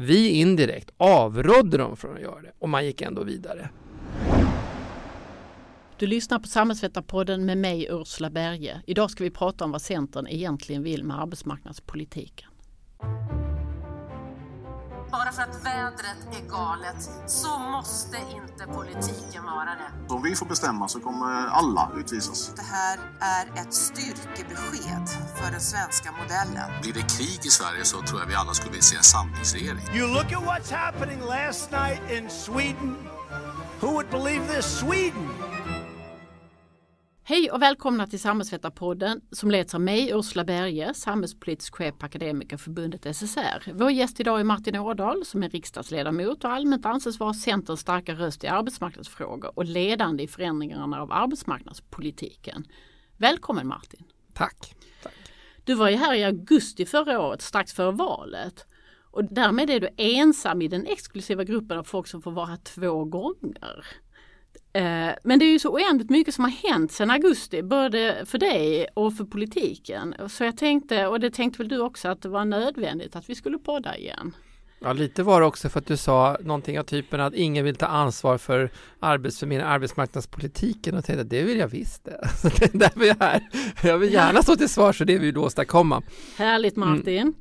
Vi indirekt avrådde dem från att göra det och man gick ändå vidare. Du lyssnar på Samhällsvetarpodden med mig Ursula Berge. Idag ska vi prata om vad Centern egentligen vill med arbetsmarknadspolitiken. Bara för att vädret är galet så måste inte politiken vara det. Om vi får bestämma så kommer alla utvisas. Det här är ett styrkebesked för den svenska modellen. Blir det krig i Sverige så tror jag vi alla skulle vilja se en samlingsregering. You look at what's happening last night in Sweden. Who would believe this? Sweden! Hej och välkomna till Samhällsvetarpodden som leds av mig, Ursula Berge, samhällspolitisk chef på Akademikerförbundet SSR. Vår gäst idag är Martin Ådahl som är riksdagsledamot och allmänt anses vara Centerns starka röst i arbetsmarknadsfrågor och ledande i förändringarna av arbetsmarknadspolitiken. Välkommen Martin! Tack! Tack. Du var ju här i augusti förra året, strax före valet. Och därmed är du ensam i den exklusiva gruppen av folk som får vara två gånger. Eh, men det är ju så oändligt mycket som har hänt sedan augusti, både för dig och för politiken. Så jag tänkte, och det tänkte väl du också, att det var nödvändigt att vi skulle podda igen. Ja, lite var det också för att du sa någonting av typen att ingen vill ta ansvar för arbetsförmedlingen, arbetsmarknadspolitiken och tänkte det vill jag visst. Så det är därför jag är här. Jag vill gärna stå till svars för det vi vill åstadkomma. Härligt Martin. Mm.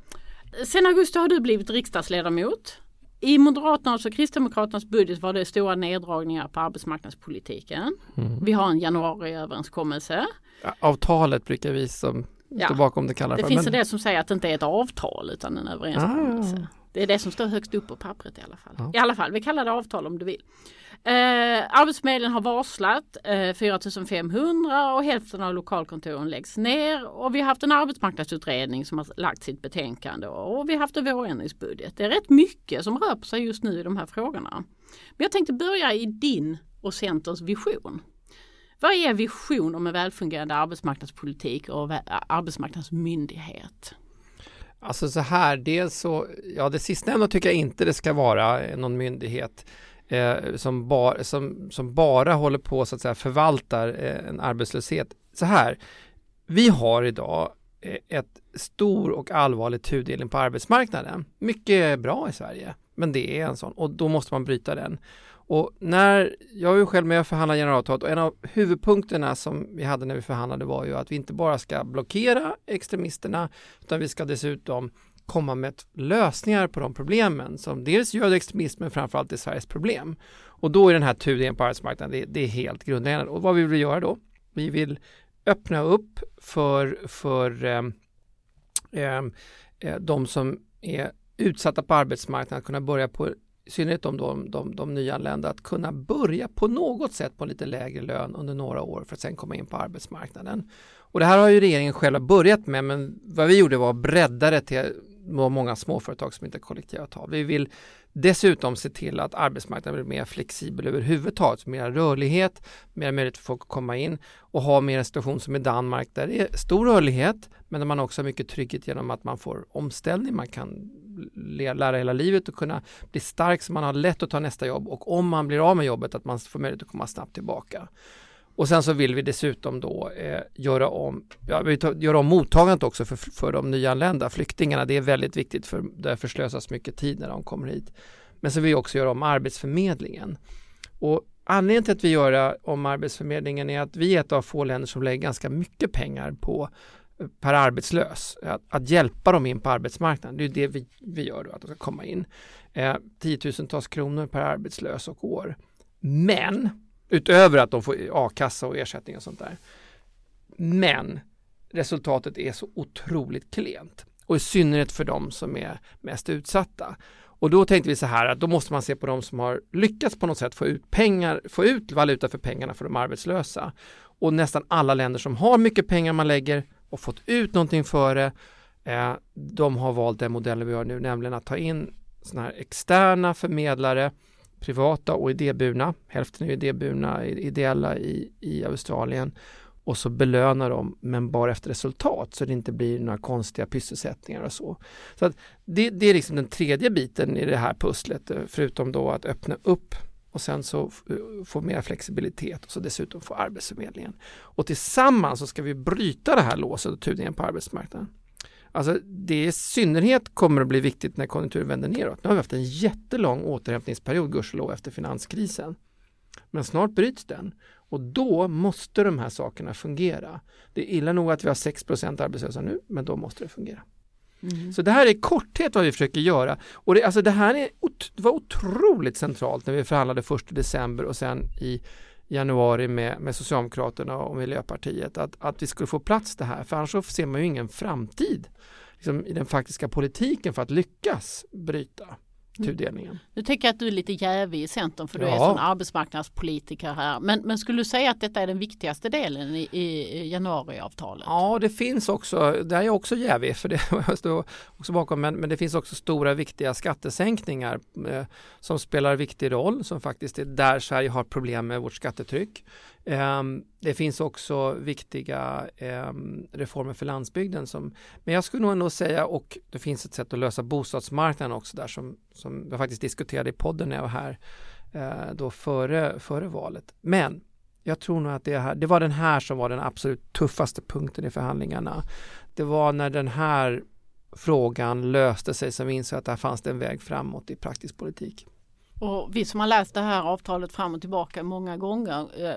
Sen augusti har du blivit riksdagsledamot. I Moderaternas och Kristdemokraternas budget var det stora neddragningar på arbetsmarknadspolitiken. Mm. Vi har en januariöverenskommelse. Ja, avtalet brukar vi som ja. står bakom det kallar det för. Det finns men... en del som säger att det inte är ett avtal utan en överenskommelse. Ah. Det är det som står högst upp på pappret i alla fall. Ja. I alla fall, vi kallar det avtal om du vill. Eh, Arbetsförmedlingen har varslat eh, 4500 och hälften av lokalkontoren läggs ner och vi har haft en arbetsmarknadsutredning som har lagt sitt betänkande och vi har haft en vårändringsbudget. Det är rätt mycket som rör på sig just nu i de här frågorna. Men jag tänkte börja i din och Centerns vision. Vad är vision om en välfungerande arbetsmarknadspolitik och eh, arbetsmarknadsmyndighet? Alltså så här, dels så, ja det sistnämnda tycker jag inte det ska vara eh, någon myndighet eh, som, bar, som, som bara håller på så att säga förvaltar eh, en arbetslöshet. Så här, vi har idag eh, ett stor och allvarlig tudelning på arbetsmarknaden. Mycket bra i Sverige, men det är en sån och då måste man bryta den. Och när, jag är ju själv med och förhandlar generalavtalet och en av huvudpunkterna som vi hade när vi förhandlade var ju att vi inte bara ska blockera extremisterna utan vi ska dessutom komma med lösningar på de problemen som dels gör extremism men framförallt är Sveriges problem. Och då är den här tudelningen på arbetsmarknaden, det, det, är helt grundläggande. Och vad vill vi göra då? Vi vill öppna upp för, för eh, eh, eh, de som är utsatta på arbetsmarknaden att kunna börja på i synnerhet om de, de, de nyanlända, att kunna börja på något sätt på lite lägre lön under några år för att sen komma in på arbetsmarknaden. Och det här har ju regeringen själv börjat med men vad vi gjorde var att bredda det till många småföretag som inte har kollektivavtal. Vi vill dessutom se till att arbetsmarknaden blir mer flexibel överhuvudtaget, mer rörlighet, mer möjlighet för folk att komma in och ha mer en situation som i Danmark där det är stor rörlighet men där man också har mycket trygghet genom att man får omställning, man kan lära hela livet och kunna bli stark så man har lätt att ta nästa jobb och om man blir av med jobbet att man får möjlighet att komma snabbt tillbaka. Och sen så vill vi dessutom då eh, göra, om, ja, vi tar, göra om mottagandet också för, för de nyanlända flyktingarna. Det är väldigt viktigt för där förslösas mycket tid när de kommer hit. Men så vill vi också göra om Arbetsförmedlingen. Och anledningen till att vi gör eh, om Arbetsförmedlingen är att vi är ett av få länder som lägger ganska mycket pengar på eh, per arbetslös, att, att hjälpa dem in på arbetsmarknaden. Det är det vi, vi gör då, att de ska komma in. Eh, tiotusentals kronor per arbetslös och år. Men Utöver att de får a-kassa och ersättning och sånt där. Men resultatet är så otroligt klent. Och i synnerhet för de som är mest utsatta. Och då tänkte vi så här att då måste man se på de som har lyckats på något sätt få ut pengar, få ut valuta för pengarna för de arbetslösa. Och nästan alla länder som har mycket pengar man lägger och fått ut någonting för det, eh, de har valt den modellen vi har nu, nämligen att ta in sådana här externa förmedlare privata och idéburna. Hälften är idéburna, ideella i, i Australien. Och så belönar de, men bara efter resultat så det inte blir några konstiga pysselsättningar och så. Så att det, det är liksom den tredje biten i det här pusslet, eh, förutom då att öppna upp och sen så eh, få mer flexibilitet och så dessutom få Arbetsförmedlingen. Och tillsammans så ska vi bryta det här låset och tudelningen på arbetsmarknaden. Alltså det i synnerhet kommer att bli viktigt när konjunkturen vänder neråt. Nu har vi haft en jättelång återhämtningsperiod, gudskelov, efter finanskrisen. Men snart bryts den och då måste de här sakerna fungera. Det är illa nog att vi har 6% arbetslösa nu, men då måste det fungera. Mm. Så det här är korthet vad vi försöker göra. Och det, alltså det här är, det var otroligt centralt när vi förhandlade först i december och sen i januari med, med Socialdemokraterna och Miljöpartiet att, att vi skulle få plats det här för annars så ser man ju ingen framtid liksom, i den faktiska politiken för att lyckas bryta tudelningen. Nu tänker jag att du är lite jävig i Centern för du ja. är sån arbetsmarknadspolitiker här. Men, men skulle du säga att detta är den viktigaste delen i, i januariavtalet? Ja, det finns också, där är jag också jävig för det jag står också bakom, men, men det finns också stora viktiga skattesänkningar eh, som spelar viktig roll, som faktiskt är där Sverige har problem med vårt skattetryck. Ehm, det finns också viktiga ehm, reformer för landsbygden. Som, men jag skulle nog ändå säga, och det finns ett sätt att lösa bostadsmarknaden också där som, som jag faktiskt diskuterade i podden när jag var här eh, då före, före valet. Men jag tror nog att det, här, det var den här som var den absolut tuffaste punkten i förhandlingarna. Det var när den här frågan löste sig som vi insåg att där fanns det en väg framåt i praktisk politik. Och vi som har läst det här avtalet fram och tillbaka många gånger eh,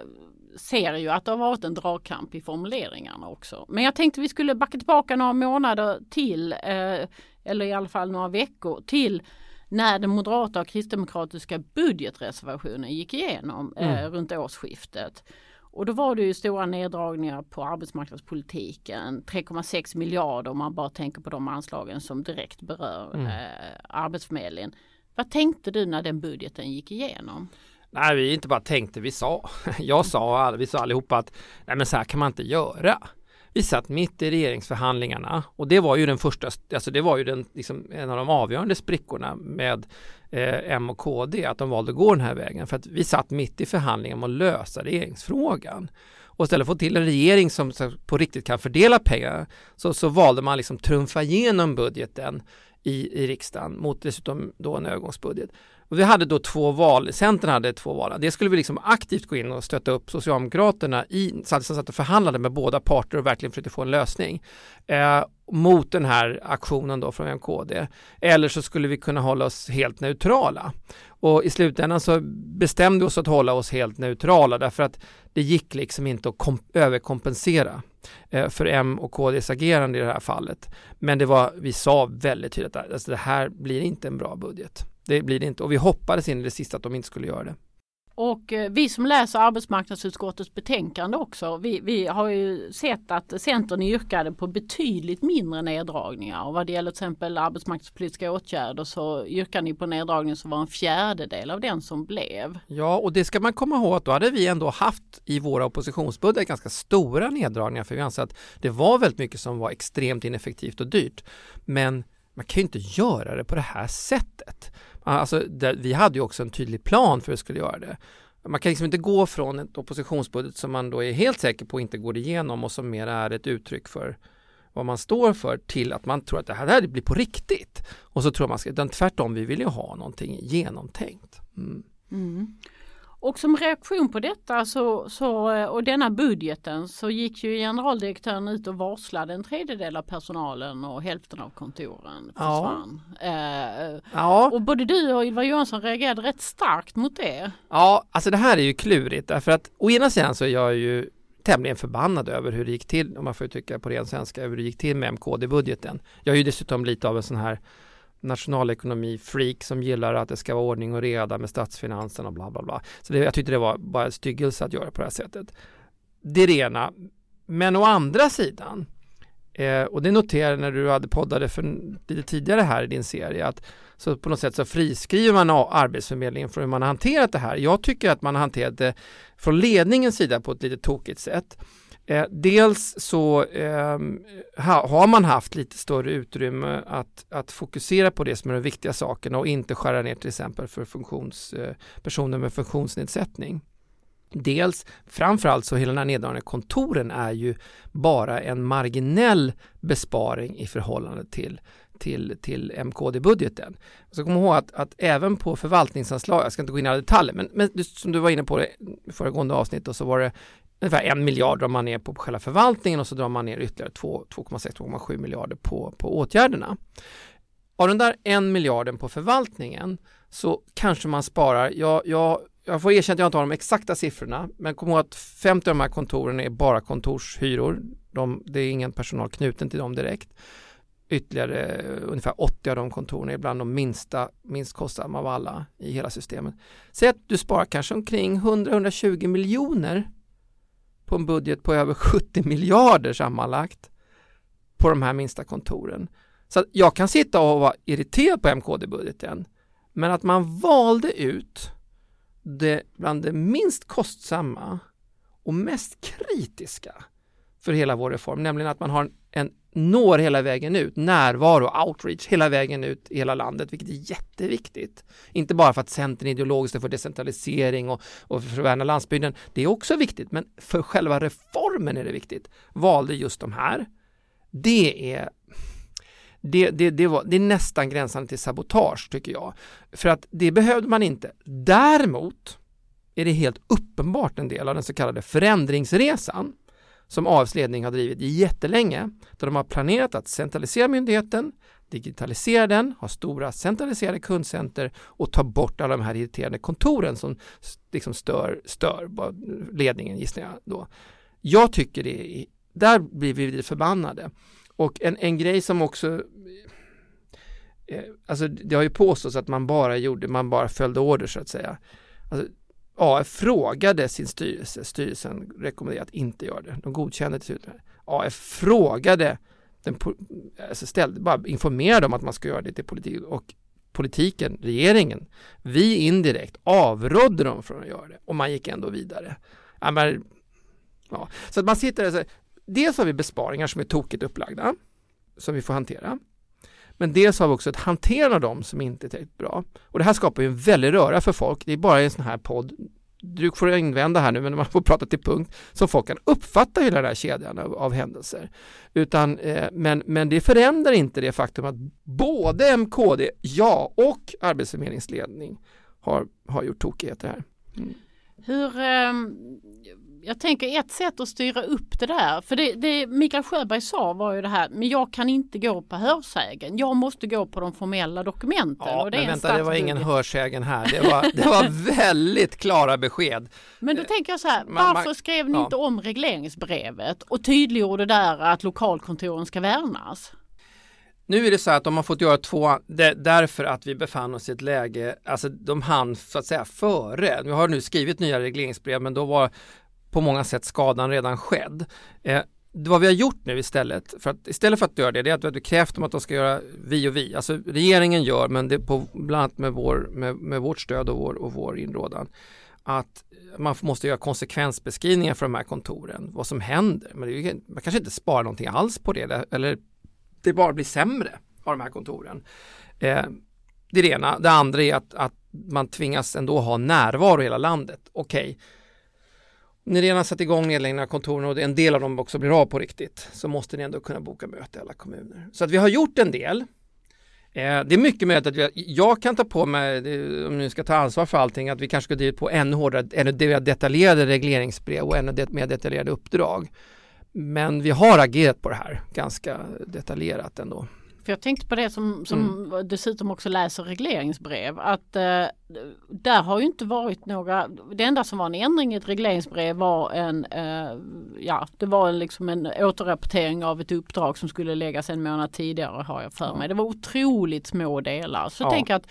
ser ju att det har varit en dragkamp i formuleringarna också. Men jag tänkte vi skulle backa tillbaka några månader till, eh, eller i alla fall några veckor till när den moderata och kristdemokratiska budgetreservationen gick igenom eh, mm. runt årsskiftet. Och då var det ju stora neddragningar på arbetsmarknadspolitiken, 3,6 miljarder om man bara tänker på de anslagen som direkt berör mm. eh, Arbetsförmedlingen. Vad tänkte du när den budgeten gick igenom? Nej, vi inte bara tänkte, vi sa. Jag sa vi sa allihopa att nej men så här kan man inte göra. Vi satt mitt i regeringsförhandlingarna och det var ju den första, alltså det var ju den, liksom, en av de avgörande sprickorna med eh, M och KD, att de valde att gå den här vägen. För att vi satt mitt i förhandlingen om att lösa regeringsfrågan. Och istället för att få till en regering som på riktigt kan fördela pengar så, så valde man liksom trumfa igenom budgeten i, i riksdagen mot dessutom då en övergångsbudget. Och vi hade då två val, Centern hade två val. Det skulle vi liksom aktivt gå in och stötta upp Socialdemokraterna i, så satt och förhandlade med båda parter och verkligen försökte få en lösning eh, mot den här aktionen då från MKD. Eller så skulle vi kunna hålla oss helt neutrala. Och i slutändan så bestämde vi oss att hålla oss helt neutrala därför att det gick liksom inte att överkompensera eh, för M och KDs agerande i det här fallet. Men det var, vi sa väldigt tydligt att alltså det här blir inte en bra budget. Det blir det inte och vi hoppades in i det sista att de inte skulle göra det. Och eh, vi som läser arbetsmarknadsutskottets betänkande också, vi, vi, har ju sett att Centern yrkade på betydligt mindre neddragningar. Och vad det gäller till exempel arbetsmarknadspolitiska åtgärder så yrkade ni på neddragning som var en fjärdedel av den som blev. Ja, och det ska man komma ihåg att då hade vi ändå haft i våra oppositionsbudgetar ganska stora neddragningar för vi anser att det var väldigt mycket som var extremt ineffektivt och dyrt. Men man kan ju inte göra det på det här sättet. Alltså, det, vi hade ju också en tydlig plan för hur vi skulle göra det. Man kan liksom inte gå från ett oppositionsbudget som man då är helt säker på inte går igenom och som mer är ett uttryck för vad man står för till att man tror att det här, det här blir på riktigt. Och så tror man ska, utan tvärtom, vi vill ju ha någonting genomtänkt. Mm. Mm. Och som reaktion på detta så, så, eh, och denna budgeten så gick ju generaldirektören ut och varslade en tredjedel av personalen och hälften av kontoren försvann. Ja. Eh, ja. Och både du och Ylva Johansson reagerade rätt starkt mot det. Ja, alltså det här är ju klurigt därför att å ena sidan så är jag ju tämligen förbannad över hur det gick till, om man får uttrycka på ren svenska, hur det gick till med MKD-budgeten. Jag är ju dessutom lite av en sån här nationalekonomi-freak som gillar att det ska vara ordning och reda med statsfinanserna och bla bla bla. Så det, jag tyckte det var bara en styggelse att göra på det här sättet. Det är det ena. Men å andra sidan, eh, och det noterade när du hade poddade för lite tidigare här i din serie, att så på något sätt så friskriver man Arbetsförmedlingen från hur man har hanterat det här. Jag tycker att man har hanterat det från ledningens sida på ett lite tokigt sätt. Eh, dels så eh, ha, har man haft lite större utrymme att, att fokusera på det som är de viktiga sakerna och inte skära ner till exempel för funktions, eh, personer med funktionsnedsättning. Dels, framförallt så hela den här neddragningen kontoren är ju bara en marginell besparing i förhållande till, till, till MKD-budgeten. Så kom ihåg att, att även på förvaltningsanslag, jag ska inte gå in i alla detaljer, men, men som du var inne på det i föregående avsnitt och så var det ungefär en miljard drar man ner på själva förvaltningen och så drar man ner ytterligare 2,6-2,7 miljarder på, på åtgärderna. Av den där en miljarden på förvaltningen så kanske man sparar, jag, jag, jag får erkänna att jag inte har de exakta siffrorna, men kom ihåg att 50 av de här kontoren är bara kontorshyror. De, det är ingen personal knuten till dem direkt. Ytterligare eh, ungefär 80 av de kontoren är bland de minsta, minst kostsamma av alla i hela systemet. Säg att du sparar kanske omkring 100-120 miljoner på en budget på över 70 miljarder sammanlagt på de här minsta kontoren. Så jag kan sitta och vara irriterad på MKD-budgeten men att man valde ut det bland det minst kostsamma och mest kritiska för hela vår reform, nämligen att man har en når hela vägen ut, närvaro, outreach hela vägen ut i hela landet, vilket är jätteviktigt. Inte bara för att Centern ideologiskt är för decentralisering och, och för att värna landsbygden. Det är också viktigt, men för själva reformen är det viktigt. Valde just de här. Det är det, det, det, var, det är nästan gränsande till sabotage tycker jag. För att det behövde man inte. Däremot är det helt uppenbart en del av den så kallade förändringsresan som AFs ledning har drivit jättelänge. Där de har planerat att centralisera myndigheten, digitalisera den, ha stora centraliserade kundcenter och ta bort alla de här irriterande kontoren som liksom stör, stör ledningen gissar jag då. Jag tycker det är, där blir vi förbannade. Och en, en grej som också eh, Alltså det har ju påståtts att man bara gjorde, man bara följde order så att säga. Alltså, AF frågade sin styrelse, styrelsen rekommenderade att inte göra det. De godkände till slut. AF frågade, den, alltså ställde, bara informerade om att man ska göra det till politik och politiken, regeringen, vi indirekt avrådde dem från att göra det och man gick ändå vidare. Ja, men, ja. Så att man sitter där och säger, dels har vi besparingar som är tokigt upplagda som vi får hantera. Men dels har vi också ett hanterande av dem som inte är tillräckligt bra. Och det här skapar ju en väldig röra för folk. Det är bara en sån här podd. Du får invända här nu, men man får prata till punkt. Så folk kan uppfatta hela den här kedjan av, av händelser. Utan, eh, men, men det förändrar inte det faktum att både MKD, ja, och Arbetsförmedlingsledning har, har gjort tokigheter här. Mm. Hur, eh, jag tänker ett sätt att styra upp det där, för det, det Mikael Sjöberg sa var ju det här, men jag kan inte gå på hörsägen, jag måste gå på de formella dokumenten. Ja, men vänta, det var ingen hörsägen här, det var, det var väldigt klara besked. Men då tänker jag så här, varför man, skrev ni ja. inte om regleringsbrevet och tydliggjorde där att lokalkontoren ska värnas? Nu är det så att de har fått göra två, därför att vi befann oss i ett läge, alltså de hann så att säga före. Vi har nu skrivit nya regleringsbrev men då var på många sätt skadan redan skedd. Eh, vad vi har gjort nu istället, för att istället för att göra det, det är att vi har krävt dem att de ska göra vi och vi. Alltså regeringen gör, men det är på, bland annat med, vår, med, med vårt stöd och vår, och vår inrådan, att man måste göra konsekvensbeskrivningar för de här kontoren, vad som händer. Men är, man kanske inte sparar någonting alls på det, eller det bara blir sämre av de här kontoren. Eh, det är det ena. Det andra är att, att man tvingas ändå ha närvaro i hela landet. Okej, okay ni redan satt igång nedläggningen av kontoren och en del av dem också blir av på riktigt så måste ni ändå kunna boka möte i alla kommuner. Så att vi har gjort en del. Eh, det är mycket möjligt att vi, jag kan ta på mig, om ni ska ta ansvar för allting, att vi kanske ska driva på ännu hårdare, ännu detaljerade regleringsbrev och ännu mer detaljerade uppdrag. Men vi har agerat på det här ganska detaljerat ändå. För jag tänkte på det som, som mm. dessutom också läser regleringsbrev att eh, där har ju inte varit några, det enda som var en ändring i ett regleringsbrev var en, eh, ja det var liksom en återrapportering av ett uppdrag som skulle läggas en månad tidigare har jag för mig. Det var otroligt små delar. Så ja. tänker att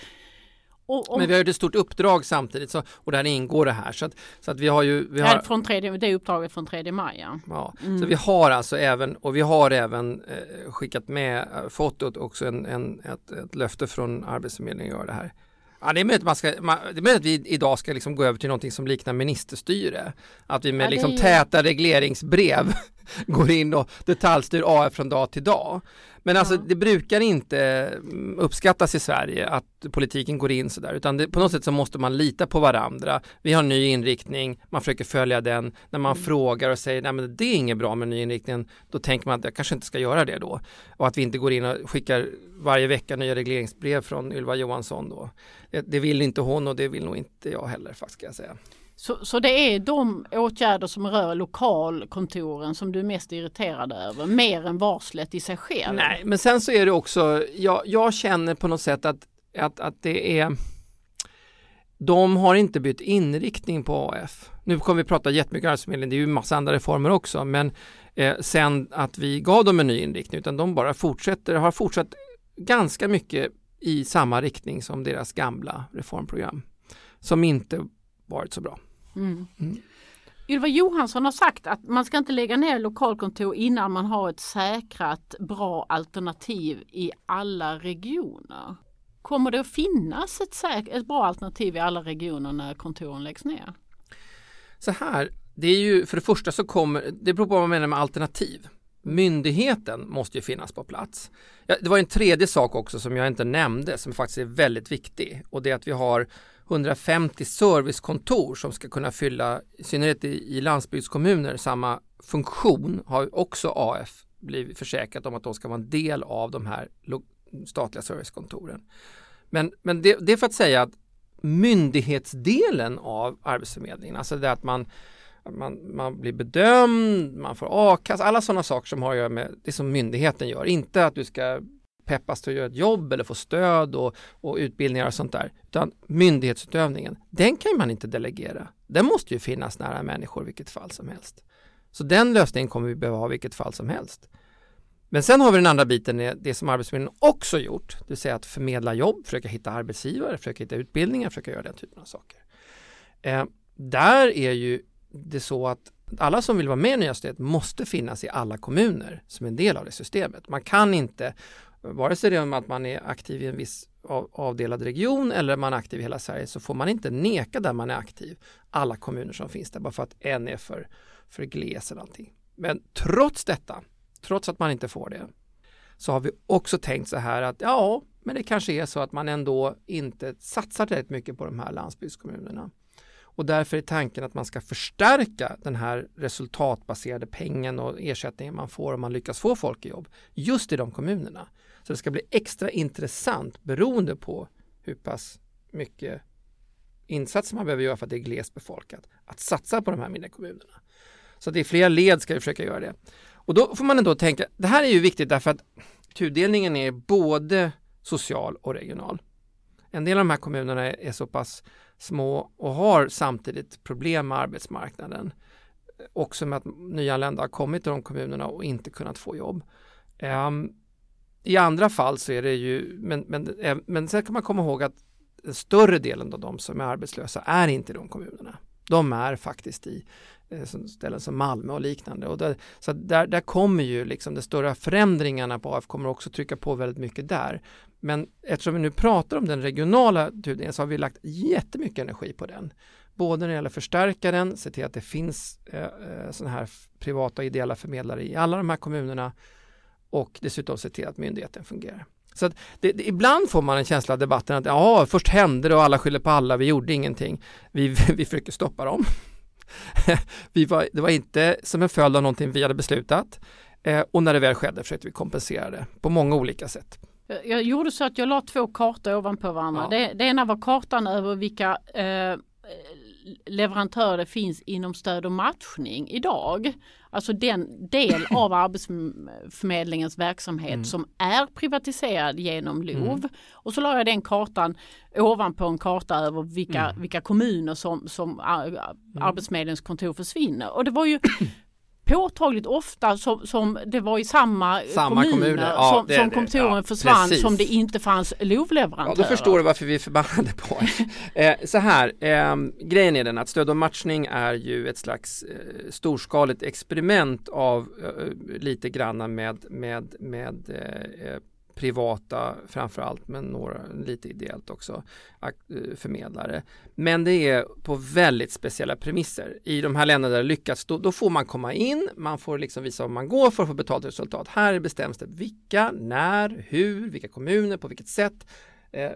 och, och, men vi har ju ett stort uppdrag samtidigt så, och där ingår det här. Så att, så att vi har ju... Vi har, från tredje, det är uppdraget från 3 maj ja. ja mm. Så vi har alltså även, och vi har även eh, skickat med, eh, fått också en, en, ett, ett löfte från Arbetsförmedlingen att göra det här. Ja, det är möjligt att, man ska, man, det är möjligt att vi idag ska liksom gå över till någonting som liknar ministerstyre. Att vi med ja, liksom täta regleringsbrev går in och detaljstyr AF från dag till dag. Men alltså ja. det brukar inte mm, uppskattas i Sverige att politiken går in sådär utan det, på något sätt så måste man lita på varandra. Vi har en ny inriktning, man försöker följa den. När man mm. frågar och säger nej men det är inget bra med ny inriktning då tänker man att jag kanske inte ska göra det då. Och att vi inte går in och skickar varje vecka nya regleringsbrev från Ylva Johansson då. Det, det vill inte hon och det vill nog inte jag heller faktiskt ska jag säga. Så, så det är de åtgärder som rör lokalkontoren som du är mest irriterad över, mer än varslet i sig själv? Nej, men sen så är det också, jag, jag känner på något sätt att, att, att det är de har inte bytt inriktning på AF. Nu kommer vi prata jättemycket Arbetsförmedlingen, det är ju massa andra reformer också, men eh, sen att vi gav dem en ny inriktning, utan de bara fortsätter, har fortsatt ganska mycket i samma riktning som deras gamla reformprogram, som inte varit så bra. Mm. Mm. Ylva Johansson har sagt att man ska inte lägga ner lokalkontor innan man har ett säkrat bra alternativ i alla regioner. Kommer det att finnas ett, säk- ett bra alternativ i alla regioner när kontoren läggs ner? Så här, det är ju för det första så kommer, det beror på vad man menar med alternativ. Myndigheten måste ju finnas på plats. Ja, det var en tredje sak också som jag inte nämnde som faktiskt är väldigt viktig och det är att vi har 150 servicekontor som ska kunna fylla, i synnerhet i, i landsbygdskommuner, samma funktion har också AF blivit försäkrat om att de ska vara en del av de här statliga servicekontoren. Men, men det, det är för att säga att myndighetsdelen av Arbetsförmedlingen, alltså det att man, man, man blir bedömd, man får a-kassa, alla sådana saker som har att göra med det som myndigheten gör. Inte att du ska peppas till att göra ett jobb eller få stöd och, och utbildningar och sånt där. Utan myndighetsutövningen, den kan man inte delegera. Den måste ju finnas nära människor i vilket fall som helst. Så den lösningen kommer vi behöva ha i vilket fall som helst. Men sen har vi den andra biten, det som Arbetsförmedlingen också gjort, det vill säga att förmedla jobb, försöka hitta arbetsgivare, försöka hitta utbildningar, försöka göra den typen av saker. Eh, där är ju det så att alla som vill vara med i Nya Stödet måste finnas i alla kommuner som en del av det systemet. Man kan inte vare sig det är att man är aktiv i en viss avdelad region eller man är aktiv i hela Sverige så får man inte neka där man är aktiv alla kommuner som finns där bara för att en är för, för gles eller någonting. Men trots detta, trots att man inte får det, så har vi också tänkt så här att ja, men det kanske är så att man ändå inte satsar tillräckligt mycket på de här landsbygdskommunerna. Och därför är tanken att man ska förstärka den här resultatbaserade pengen och ersättningen man får om man lyckas få folk i jobb just i de kommunerna. Så det ska bli extra intressant beroende på hur pass mycket insatser man behöver göra för att det är glest befolkat att satsa på de här mindre kommunerna. Så det är flera led ska vi försöka göra det. Och då får man ändå tänka, det här är ju viktigt därför att tudelningen är både social och regional. En del av de här kommunerna är så pass små och har samtidigt problem med arbetsmarknaden. Också med att nyanlända har kommit till de kommunerna och inte kunnat få jobb. Um, i andra fall så är det ju, men, men, eh, men sen kan man komma ihåg att den större delen av de som är arbetslösa är inte i de kommunerna. De är faktiskt i eh, ställen som Malmö och liknande. Och där, så där, där kommer ju liksom de stora förändringarna på AF kommer också trycka på väldigt mycket där. Men eftersom vi nu pratar om den regionala tudelningen så har vi lagt jättemycket energi på den. Både när det gäller att förstärka den, se till att det finns eh, eh sådana här privata ideella förmedlare i alla de här kommunerna och dessutom se till att myndigheten fungerar. Så att det, det, ibland får man en känsla av debatten att ja, först hände det och alla skyller på alla, vi gjorde ingenting. Vi, vi försöker stoppa dem. vi var, det var inte som en följd av någonting vi hade beslutat eh, och när det väl skedde försökte vi kompensera det på många olika sätt. Jag gjorde så att jag la två kartor ovanpå varandra. Ja. Det, det, ena var kartan över vilka eh, leverantörer det finns inom stöd och matchning idag. Alltså den del av Arbetsförmedlingens verksamhet mm. som är privatiserad genom LOV. Mm. Och så la jag den kartan ovanpå en karta över vilka, mm. vilka kommuner som, som Arbetsförmedlingens kontor försvinner. Och det var ju påtagligt ofta som, som det var i samma, samma kommuner, kommuner. Ja, som, som kontoren ja, försvann precis. som det inte fanns LOV-leverantörer. Ja, då förstår du varför vi är förbannade på eh, Så här, eh, grejen är den att stöd och matchning är ju ett slags eh, storskaligt experiment av eh, lite granna med, med, med privata privata framförallt men några lite ideellt också eh, förmedlare. Men det är på väldigt speciella premisser. I de här länderna där det lyckats då, då, får man komma in, man får liksom visa vad man går för att få betalt resultat. Här bestäms det vilka, när, hur, vilka kommuner, på vilket sätt. Eh,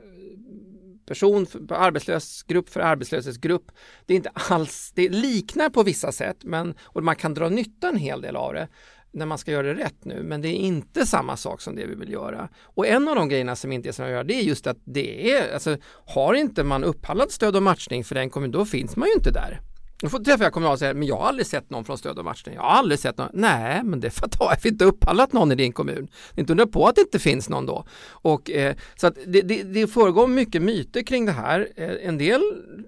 person för arbetslös grupp för arbetslöshetsgrupp. Det är inte alls, det liknar på vissa sätt men och man kan dra nytta en hel del av det när man ska göra det rätt nu, men det är inte samma sak som det vi vill göra. Och en av de grejerna som inte är som att göra, det är just att det är, alltså har inte man upphandlat stöd och matchning för den kommunen, då finns man ju inte där. Då får träffa jag kommunal och säga, men jag har aldrig sett någon från stöd och matchning. Jag har aldrig sett någon. Nej, men det är för att vi inte upphandlat någon i din kommun. Det är inte undra på att det inte finns någon då. Och, eh, så att det, det, det föregår mycket myter kring det här. Eh, en del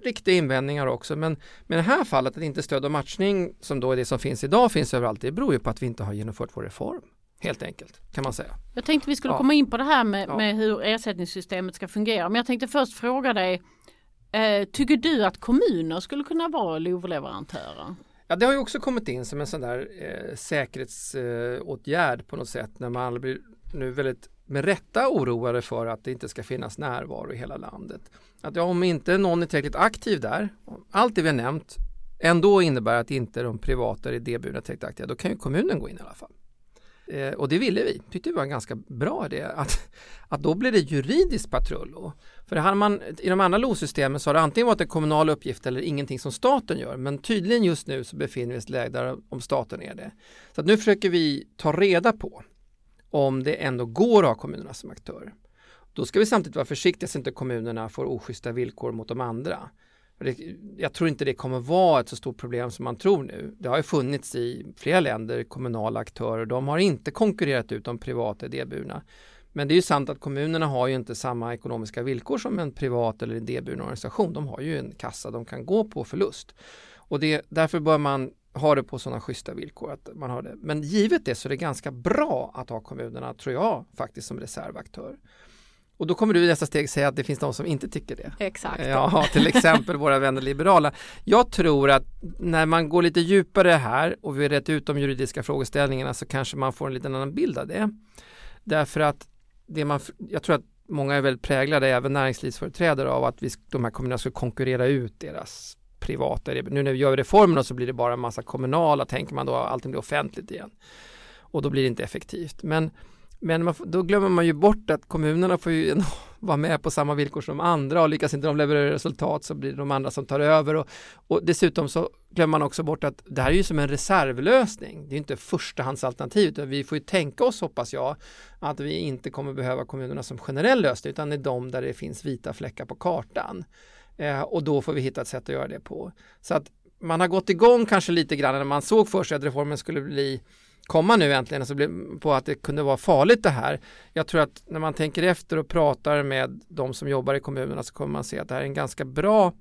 riktiga invändningar också, men, men i det här fallet att inte stöd och matchning som då är det som finns idag finns överallt, det beror ju på att vi inte har genomfört vår reform. Helt enkelt kan man säga. Jag tänkte vi skulle ja. komma in på det här med, ja. med hur ersättningssystemet ska fungera. Men jag tänkte först fråga dig Eh, tycker du att kommuner skulle kunna vara LOV-leverantörer? Ja, det har ju också kommit in som en sån där eh, säkerhetsåtgärd eh, på något sätt när man blir nu väldigt med rätta oroade för att det inte ska finnas närvaro i hela landet. Att ja, om inte någon är tillräckligt aktiv där, allt det vi har nämnt ändå innebär att inte de privata idéburna är tillräckligt aktiva, då kan ju kommunen gå in i alla fall. Eh, och det ville vi, tyckte det var en ganska bra idé, att, att då blir det juridiskt patrullo. För hade man, i de andra LOS-systemen så har det antingen varit en kommunal uppgift eller ingenting som staten gör, men tydligen just nu så befinner vi oss i ett läge där om staten är det. Så att nu försöker vi ta reda på om det ändå går att ha kommunerna som aktörer. Då ska vi samtidigt vara försiktiga så att inte kommunerna får oschyssta villkor mot de andra. Jag tror inte det kommer vara ett så stort problem som man tror nu. Det har ju funnits i flera länder kommunala aktörer. De har inte konkurrerat ut de privata idéburna. Men det är ju sant att kommunerna har ju inte samma ekonomiska villkor som en privat eller idéburen organisation. De har ju en kassa de kan gå på förlust. Och det, därför bör man ha det på sådana schyssta villkor. Att man har det. Men givet det så är det ganska bra att ha kommunerna, tror jag, faktiskt som reservaktör. Och då kommer du i nästa steg säga att det finns de som inte tycker det. Exakt. Ja, till exempel våra vänner liberala. Jag tror att när man går lite djupare här och vi har rätt ut de juridiska frågeställningarna så kanske man får en liten annan bild av det. Därför att det man, jag tror att många är väldigt präglade, även näringslivsföreträdare, av att vi, de här kommunerna ska konkurrera ut deras privata. Nu när vi gör reformerna så blir det bara en massa kommunala, tänker man då, allting blir offentligt igen. Och då blir det inte effektivt. Men men man, då glömmer man ju bort att kommunerna får ju vara med på samma villkor som andra och lyckas inte de leverera resultat så blir det de andra som tar över och, och dessutom så glömmer man också bort att det här är ju som en reservlösning. Det är inte förstahandsalternativet. utan vi får ju tänka oss, hoppas jag, att vi inte kommer behöva kommunerna som generell lösning utan det är de där det finns vita fläckar på kartan. Eh, och då får vi hitta ett sätt att göra det på. Så att man har gått igång kanske lite grann när man såg för sig att reformen skulle bli komma nu äntligen alltså på att det kunde vara farligt det här. Jag tror att när man tänker efter och pratar med de som jobbar i kommunerna så kommer man se att det här är en ganska bra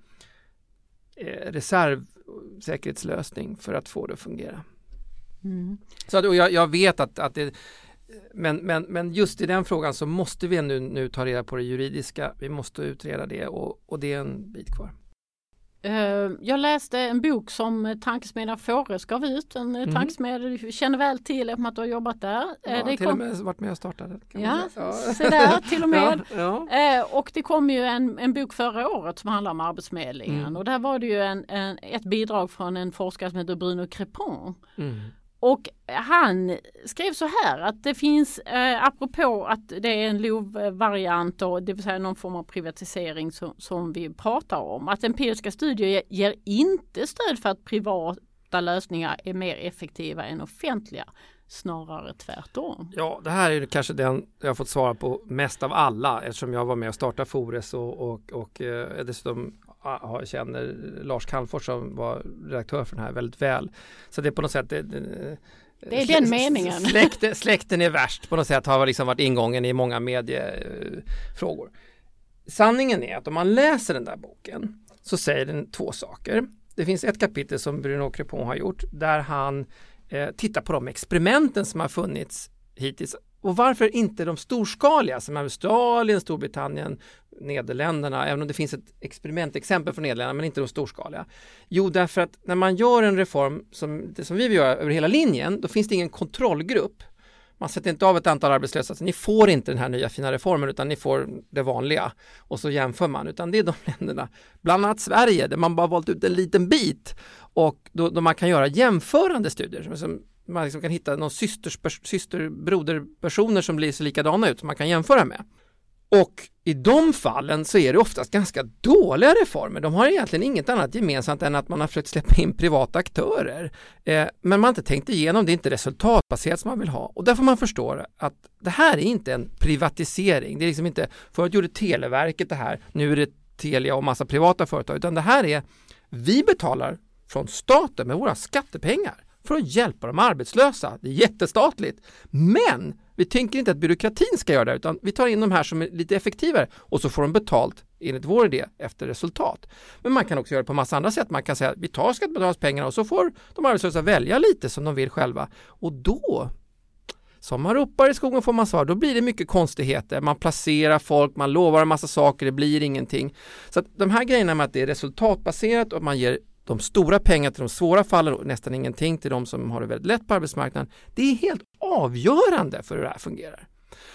eh, reservsäkerhetslösning för att få det att fungera. Mm. Så att, och jag, jag, vet att, att det men, men, men just i den frågan så måste vi nu, nu ta reda på det juridiska. Vi måste utreda det och, och det är en bit kvar. Eh, jag läste en bok som tankesmedjan Fores gav ut. En mm. tankesmedja du känner väl till eftersom att du har jobbat där. Eh, ja, det till kom... och med varit med och startade. Ja, ja. se där till och med. Ja, ja. Eh, och det kom ju en, en bok förra året som handlar om Arbetsförmedlingen mm. och där var det ju en, en, ett bidrag från en forskare som heter Bruno Crepon. Mm. Och han skrev så här att det finns, eh, apropå att det är en LOV-variant och det vill säga någon form av privatisering som, som vi pratar om, att empiriska studier ger inte stöd för att privata lösningar är mer effektiva än offentliga. Snarare tvärtom. Ja, det här är kanske den jag har fått svara på mest av alla eftersom jag var med och startade Fores och, och, och eh, dessutom känner Lars Calmfors som var redaktör för den här väldigt väl. Så det är på något sätt det, det, det är den meningen. Släkten, släkten är värst på något sätt har liksom varit ingången i många mediefrågor. Sanningen är att om man läser den där boken så säger den två saker. Det finns ett kapitel som Bruno Crepon har gjort där han eh, tittar på de experimenten som har funnits hittills och varför inte de storskaliga som Australien, Storbritannien, Nederländerna, även om det finns ett experimentexempel från Nederländerna men inte de storskaliga. Jo, därför att när man gör en reform som, det som vi vill göra över hela linjen, då finns det ingen kontrollgrupp. man sätter inte av ett antal arbetslösa, så ni får inte den här nya fina reformen utan ni får det vanliga och så jämför man, utan det är de länderna, bland annat Sverige där man bara valt ut en liten bit och då, då man kan göra jämförande studier som man liksom kan hitta någon systers, syster, broderpersoner som blir så likadana ut som man kan jämföra med. Och i de fallen så är det oftast ganska dåliga reformer. De har egentligen inget annat gemensamt än att man har försökt släppa in privata aktörer. Eh, men man har inte tänkt igenom, det är inte resultatbaserat som man vill ha. Och där får man förstå att det här är inte en privatisering. Det är liksom inte, förut gjorde Televerket det här, nu är det Telia och massa privata företag, utan det här är, vi betalar från staten med våra skattepengar för att hjälpa de arbetslösa. Det är jättestatligt. Men vi tänker inte att byråkratin ska göra det utan vi tar in de här som är lite effektivare och så får de betalt enligt vår idé efter resultat. Men man kan också göra det på massa andra sätt. Man kan säga att vi tar skattebetalarnas pengar och så får de arbetslösa välja lite som de vill själva. Och då som man ropar i skogen får man svar. Då blir det mycket konstigheter. Man placerar folk, man lovar en massa saker, det blir ingenting. Så att de här grejerna med att det är resultatbaserat och man ger de stora pengarna till de svåra fallen och nästan ingenting till de som har det väldigt lätt på arbetsmarknaden. Det är helt avgörande för hur det här fungerar.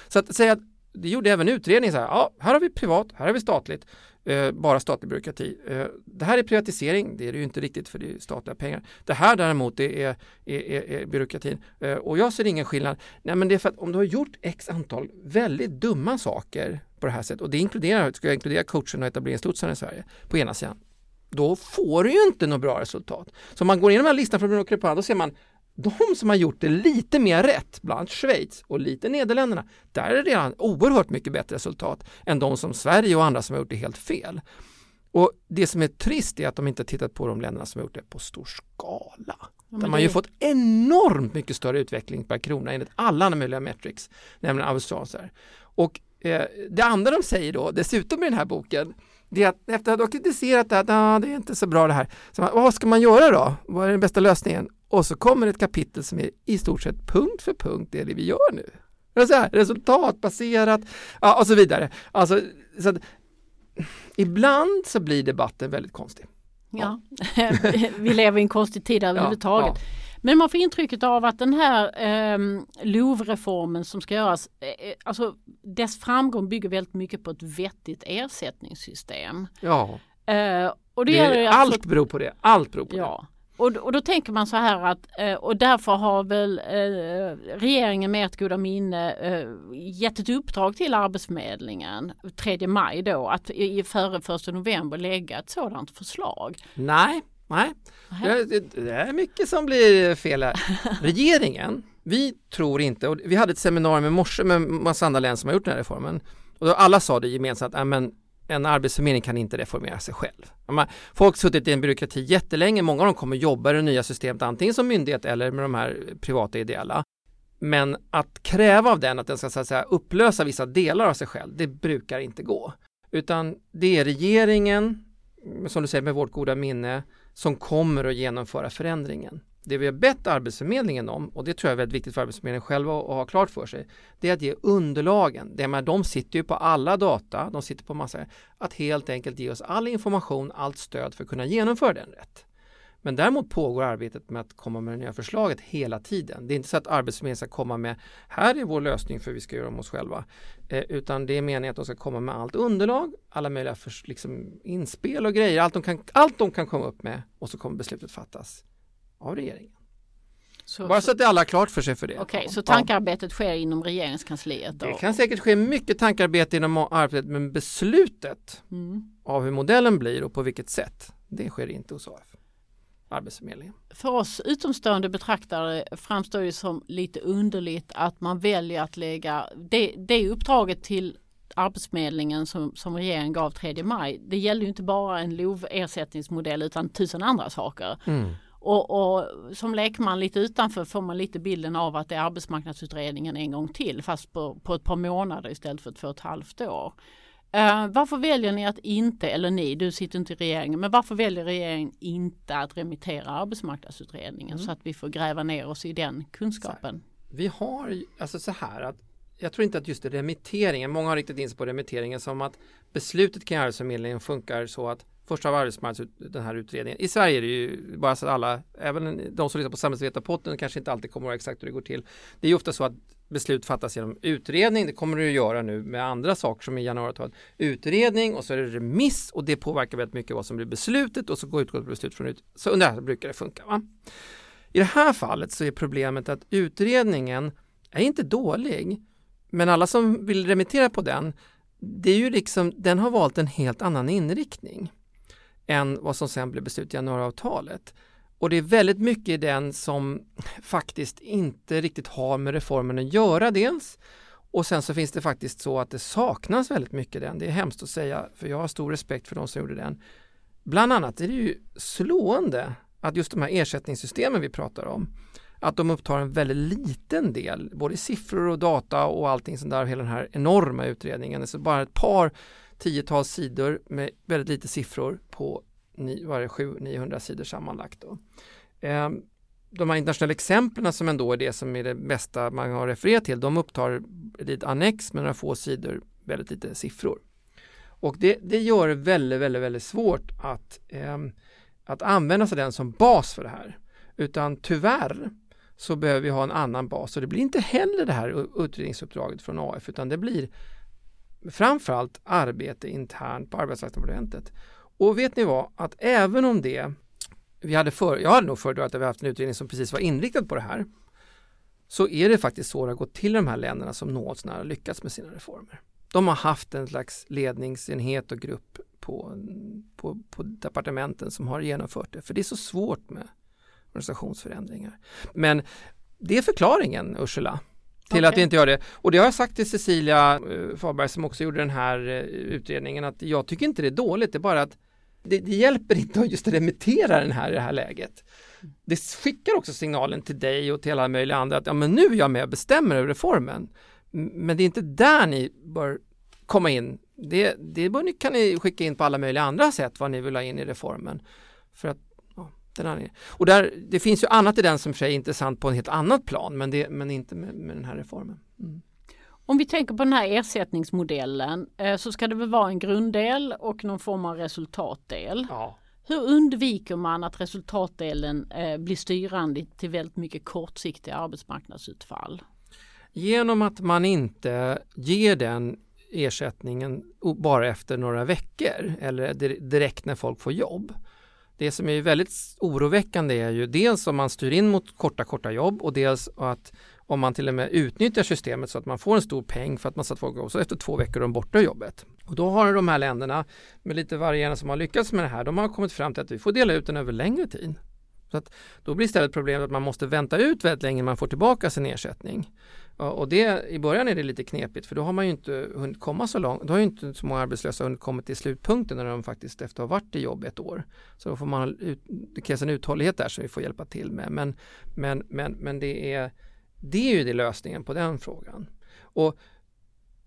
Så att säga att det gjorde även utredningen, så här, ja, här har vi privat, här har vi statligt, eh, bara statlig byråkrati. Eh, det här är privatisering, det är det ju inte riktigt för det är statliga pengar. Det här däremot det är, är, är, är byråkratin eh, och jag ser ingen skillnad. Nej men det är för att om du har gjort x antal väldigt dumma saker på det här sättet och det inkluderar, ska jag inkludera coachen och etableringslotsarna i Sverige på ena sidan då får du ju inte något bra resultat. Så om man går igenom den här listan från Bruno Crepin, då ser man de som har gjort det lite mer rätt, bland annat Schweiz och lite Nederländerna, där är det redan oerhört mycket bättre resultat än de som Sverige och andra som har gjort det helt fel. Och det som är trist är att de inte tittat på de länderna som har gjort det på stor skala. Ja, där man har ju fått enormt mycket större utveckling per krona enligt alla möjliga metrics, nämligen australier. Och eh, det andra de säger då, dessutom i den här boken, det är att efter att ha kritiserat det här, ah, det är inte så bra det här, så man, vad ska man göra då? Vad är den bästa lösningen? Och så kommer ett kapitel som är i stort sett punkt för punkt det, det vi gör nu. Så här, resultatbaserat ja, och så vidare. Alltså, så att, ibland så blir debatten väldigt konstig. Ja, ja. vi lever i en konstig tid överhuvudtaget. Ja, ja. Men man får intrycket av att den här eh, LOV-reformen som ska göras, eh, eh, alltså dess framgång bygger väldigt mycket på ett vettigt ersättningssystem. Ja. Eh, och det, det är, allt alltså, beror på det. Allt beror på ja. det. Och, och då tänker man så här att eh, och därför har väl eh, regeringen med ett goda minne gett ett uppdrag till Arbetsförmedlingen 3 maj då att i, före 1 november lägga ett sådant förslag. Nej, Nej, det, det är mycket som blir fel här. Regeringen, vi tror inte, och vi hade ett seminarium i morse med massa andra länder som har gjort den här reformen och då alla sa det gemensamt, att en arbetsförmedling kan inte reformera sig själv. Folk har suttit i en byråkrati jättelänge, många av dem kommer jobba i det nya systemet antingen som myndighet eller med de här privata ideella. Men att kräva av den att den ska så att säga, upplösa vissa delar av sig själv, det brukar inte gå. Utan det är regeringen, som du säger med vårt goda minne, som kommer att genomföra förändringen. Det vi har bett Arbetsförmedlingen om, och det tror jag är väldigt viktigt för Arbetsförmedlingen själva att ha klart för sig, det är att ge underlagen. Det med, de sitter ju på alla data, de sitter på massa, att helt enkelt ge oss all information, allt stöd för att kunna genomföra den rätt. Men däremot pågår arbetet med att komma med det nya förslaget hela tiden. Det är inte så att Arbetsförmedlingen ska komma med här är vår lösning för vi ska göra om oss själva. Eh, utan det är meningen att de ska komma med allt underlag, alla möjliga för, liksom, inspel och grejer, allt de, kan, allt de kan komma upp med och så kommer beslutet fattas av regeringen. Så, Bara så att det alla klart för sig för det. Okej, okay, så tankearbetet ja. sker inom regeringskansliet? Då? Det kan säkert ske mycket tankearbete inom arbetet men beslutet mm. av hur modellen blir och på vilket sätt, det sker inte hos AF. Arbetsförmedlingen. För oss utomstående betraktare framstår det som lite underligt att man väljer att lägga det, det uppdraget till Arbetsförmedlingen som, som regeringen gav 3 maj. Det gäller ju inte bara en LOV-ersättningsmodell utan tusen andra saker. Mm. Och, och, som lekman lite utanför får man lite bilden av att det är arbetsmarknadsutredningen en gång till fast på, på ett par månader istället för två och ett halvt år. Uh, varför väljer ni att inte, eller ni, du sitter inte i regeringen, men varför väljer regeringen inte att remittera arbetsmarknadsutredningen mm. så att vi får gräva ner oss i den kunskapen? Vi har, alltså så här att jag tror inte att just remitteringen, många har riktat in sig på remitteringen som att beslutet kring Arbetsförmedlingen funkar så att först av arbetsmarknads den här utredningen. I Sverige är det ju bara så att alla, även de som lyssnar på samhällsvetarpotten kanske inte alltid kommer ihåg exakt hur det går till. Det är ju ofta så att beslut fattas genom utredning. Det kommer du att göra nu med andra saker som i januariavtalet. Utredning och så är det remiss och det påverkar väldigt mycket vad som blir beslutet och så går utgående beslut från ut. Så där brukar det funka. Va? I det här fallet så är problemet att utredningen är inte dålig. Men alla som vill remittera på den, det är ju liksom, den har valt en helt annan inriktning än vad som sen blev beslut i januariavtalet. Och det är väldigt mycket i den som faktiskt inte riktigt har med reformen att göra dels. Och sen så finns det faktiskt så att det saknas väldigt mycket i den. Det är hemskt att säga för jag har stor respekt för de som gjorde den. Bland annat är det ju slående att just de här ersättningssystemen vi pratar om att de upptar en väldigt liten del, både siffror och data och allting sånt där, hela den här enorma utredningen. Så bara ett par tiotals sidor med väldigt lite siffror på var 700-900 sidor sammanlagt. Då. Ehm, de här internationella exemplen som ändå är det som är det bästa man har refererat till, de upptar ett annex med några få sidor, väldigt lite siffror. Och det, det gör det väldigt, väldigt, väldigt svårt att, eh, att använda sig av den som bas för det här. Utan tyvärr så behöver vi ha en annan bas och det blir inte heller det här utredningsuppdraget från AF utan det blir framförallt arbete internt på Arbetsmarknadsdepartementet. Och vet ni vad, att även om det, vi hade för, jag hade nog föredragit att vi haft en utredning som precis var inriktad på det här, så är det faktiskt så det har gått till de här länderna som något sånär lyckats med sina reformer. De har haft en slags ledningsenhet och grupp på, på, på departementen som har genomfört det, för det är så svårt med organisationsförändringar. Men det är förklaringen, Ursula, till okay. att vi inte gör det. Och det har jag sagt till Cecilia uh, Faberg som också gjorde den här uh, utredningen att jag tycker inte det är dåligt, det är bara att det, det hjälper inte att just remittera den här i det här läget. Det skickar också signalen till dig och till alla möjliga andra att ja, men nu är jag med och bestämmer över reformen. Men det är inte där ni bör komma in. Det, det bör, kan ni skicka in på alla möjliga andra sätt vad ni vill ha in i reformen. För att den och där, det finns ju annat i den som för sig är intressant på en helt annat plan men, det, men inte med, med den här reformen. Mm. Om vi tänker på den här ersättningsmodellen eh, så ska det väl vara en grunddel och någon form av resultatdel. Ja. Hur undviker man att resultatdelen eh, blir styrande till väldigt mycket kortsiktiga arbetsmarknadsutfall? Genom att man inte ger den ersättningen bara efter några veckor eller direkt när folk får jobb. Det som är väldigt oroväckande är ju dels om man styr in mot korta, korta jobb och dels att om man till och med utnyttjar systemet så att man får en stor peng för att man satt folk och så efter två veckor är de borta ur jobbet. Och då har de här länderna med lite varierande som har lyckats med det här, de har kommit fram till att vi får dela ut den över längre tid. Så att då blir istället problemet att man måste vänta ut väldigt länge man får tillbaka sin ersättning. Och det, i början är det lite knepigt för då har man ju inte hunnit komma så långt. Då har ju inte så många arbetslösa hunnit komma till slutpunkten när de faktiskt efter att ha varit i jobb ett år. Så då får man, det krävs en uthållighet där som vi får hjälpa till med. Men, men, men, men det, är, det är ju det lösningen på den frågan. Och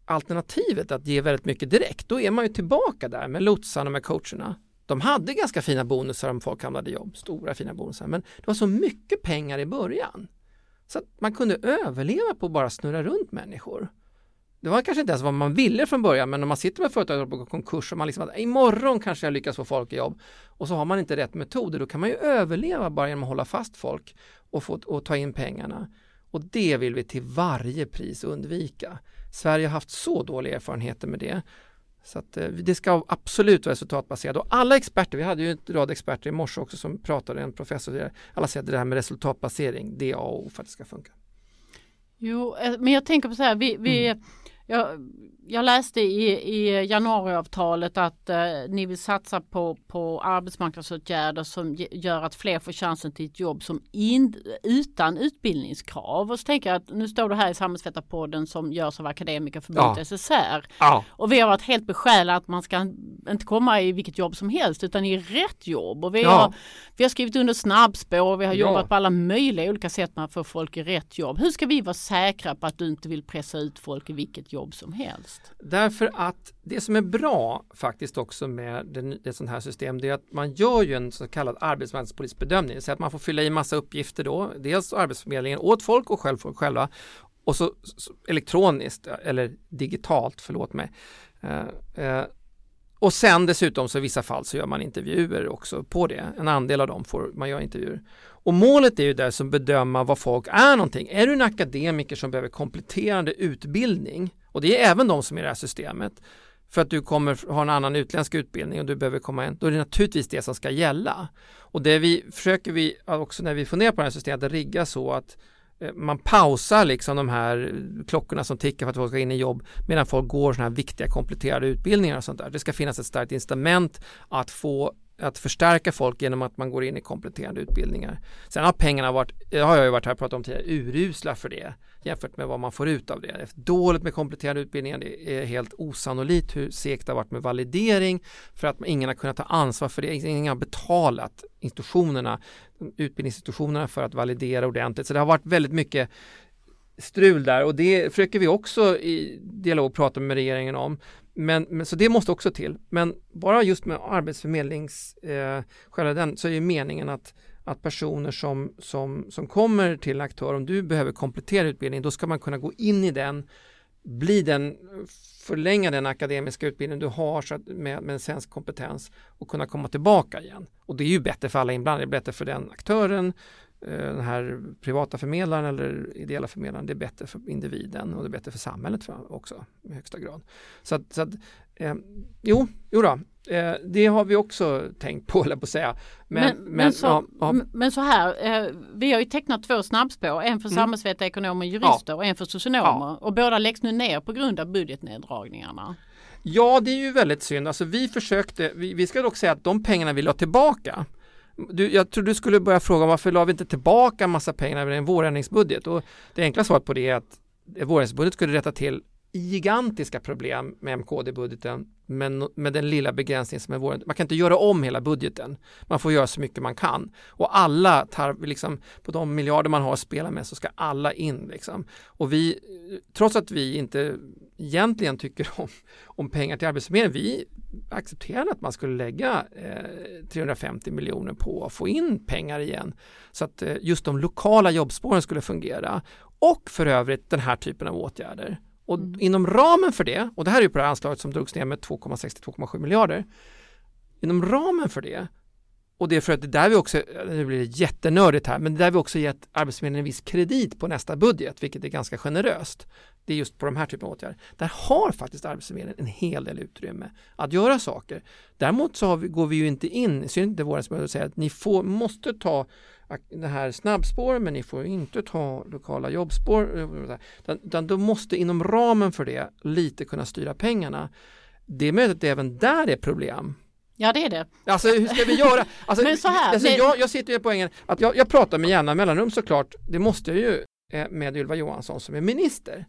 alternativet att ge väldigt mycket direkt, då är man ju tillbaka där med lotsarna och med coacherna. De hade ganska fina bonusar om folk hamnade i jobb, stora fina bonusar, men det var så mycket pengar i början. Så att man kunde överleva på att bara snurra runt människor. Det var kanske inte ens vad man ville från början men om man sitter med företag på konkurs och man liksom att imorgon kanske jag lyckas få folk i jobb och så har man inte rätt metoder då kan man ju överleva bara genom att hålla fast folk och, få, och ta in pengarna. Och det vill vi till varje pris undvika. Sverige har haft så dåliga erfarenheter med det så att, eh, det ska absolut vara resultatbaserat och alla experter, vi hade ju en rad experter i morse också som pratade, en professor, alla säger att det här med resultatbasering, det är A och O för att det ska funka. Jo, eh, men jag tänker på så här, vi, vi mm. Jag, jag läste i, i januariavtalet att eh, ni vill satsa på, på arbetsmarknadsåtgärder som gör att fler får chansen till ett jobb som in, utan utbildningskrav. Och så tänker jag att nu står du här i Samhällsvetarpodden som görs av Akademikerförbundet ja. SSR. Ja. Och vi har varit helt besjälade att man ska inte komma i vilket jobb som helst utan i rätt jobb. Och vi, ja. har, vi har skrivit under snabbspår, vi har jobbat på alla möjliga olika sätt med att få folk i rätt jobb. Hur ska vi vara säkra på att du inte vill pressa ut folk i vilket jobb som helst? Därför att det som är bra faktiskt också med ett sånt här system det är att man gör ju en så kallad arbetsmarknadspolitisk bedömning. Så att man får fylla i massa uppgifter då. Dels Arbetsförmedlingen åt folk och själv folk själva. Och så, så elektroniskt eller digitalt, förlåt mig. Uh, uh, och sen dessutom så i vissa fall så gör man intervjuer också på det. En andel av dem får man göra intervjuer. Och målet är ju där som bedöma vad folk är någonting. Är du en akademiker som behöver kompletterande utbildning och det är även de som är i det här systemet för att du kommer ha en annan utländsk utbildning och du behöver komma in, då är det naturligtvis det som ska gälla. Och det vi försöker vi också när vi funderar på det här systemet att rigga så att eh, man pausar liksom de här klockorna som tickar för att folk ska in i jobb medan folk går sådana här viktiga kompletterade utbildningar och sånt där. Det ska finnas ett starkt incitament att få att förstärka folk genom att man går in i kompletterande utbildningar. Sen har pengarna varit, det har jag ju varit här och pratat om tidigare, urusla för det jämfört med vad man får ut av det. Det dåligt med kompletterande utbildningar, det är helt osannolikt hur segt det har varit med validering för att ingen har kunnat ta ansvar för det, ingen har betalat institutionerna, utbildningsinstitutionerna för att validera ordentligt. Så det har varit väldigt mycket strul där och det försöker vi också i dialog prata med regeringen om. Men, men, så det måste också till. Men bara just med arbetsförmedlings, eh, själva den, så är ju meningen att, att personer som, som, som kommer till aktör, om du behöver komplettera utbildningen, då ska man kunna gå in i den, bli den, förlänga den akademiska utbildning du har så att, med, med en svensk kompetens och kunna komma tillbaka igen. Och det är ju bättre för alla inblandade, det är bättre för den aktören, den här privata förmedlaren eller ideella förmedlaren, det är bättre för individen och det är bättre för samhället också i högsta grad. Så att, så att eh, jo, jo då, eh, det har vi också tänkt på, på att säga. Men, men, men, så, ja, ja. men så här, eh, vi har ju tecknat två snabbspår, en för mm. samhällsvetare, ekonomer, jurister ja. och en för socionomer och båda läggs nu ner på grund av budgetneddragningarna. Ja, det är ju väldigt synd. Alltså vi försökte, vi, vi ska dock säga att de pengarna vi la tillbaka du, jag tror du skulle börja fråga varför la vi inte tillbaka massa pengar i en vårändringsbudget? Och det enkla svaret på det är att vårändringsbudget skulle rätta till gigantiska problem med MKD-budgeten men med den lilla begränsningen som är vår. Man kan inte göra om hela budgeten. Man får göra så mycket man kan. Och alla tar, liksom, på de miljarder man har att spela med så ska alla in. Liksom. Och vi, trots att vi inte egentligen tycker om, om pengar till Arbetsförmedlingen, vi accepterade att man skulle lägga eh, 350 miljoner på att få in pengar igen. Så att eh, just de lokala jobbspåren skulle fungera. Och för övrigt den här typen av åtgärder. Och mm. inom ramen för det, och det här är ju på det här anslaget som drogs ner med 2,6-2,7 miljarder. Inom ramen för det, och det är för att det där vi också, nu blir det jättenördigt här, men det där vi också gett Arbetsförmedlingen en viss kredit på nästa budget, vilket är ganska generöst. Det är just på de här typen av åtgärder. Där har faktiskt Arbetsförmedlingen en hel del utrymme att göra saker. Däremot så vi, går vi ju inte in, i synnerhet inte våra och säger att ni får, måste ta det här snabbspår men ni får inte ta lokala jobbspår. Utan, utan de måste inom ramen för det lite kunna styra pengarna. Det är möjligt att det även där är problem. Ja det är det. Alltså hur ska vi göra? Alltså, men så här, alltså, jag, jag sitter ju på poängen att jag, jag pratar med jämna mellanrum såklart. Det måste jag ju eh, med Ylva Johansson som är minister.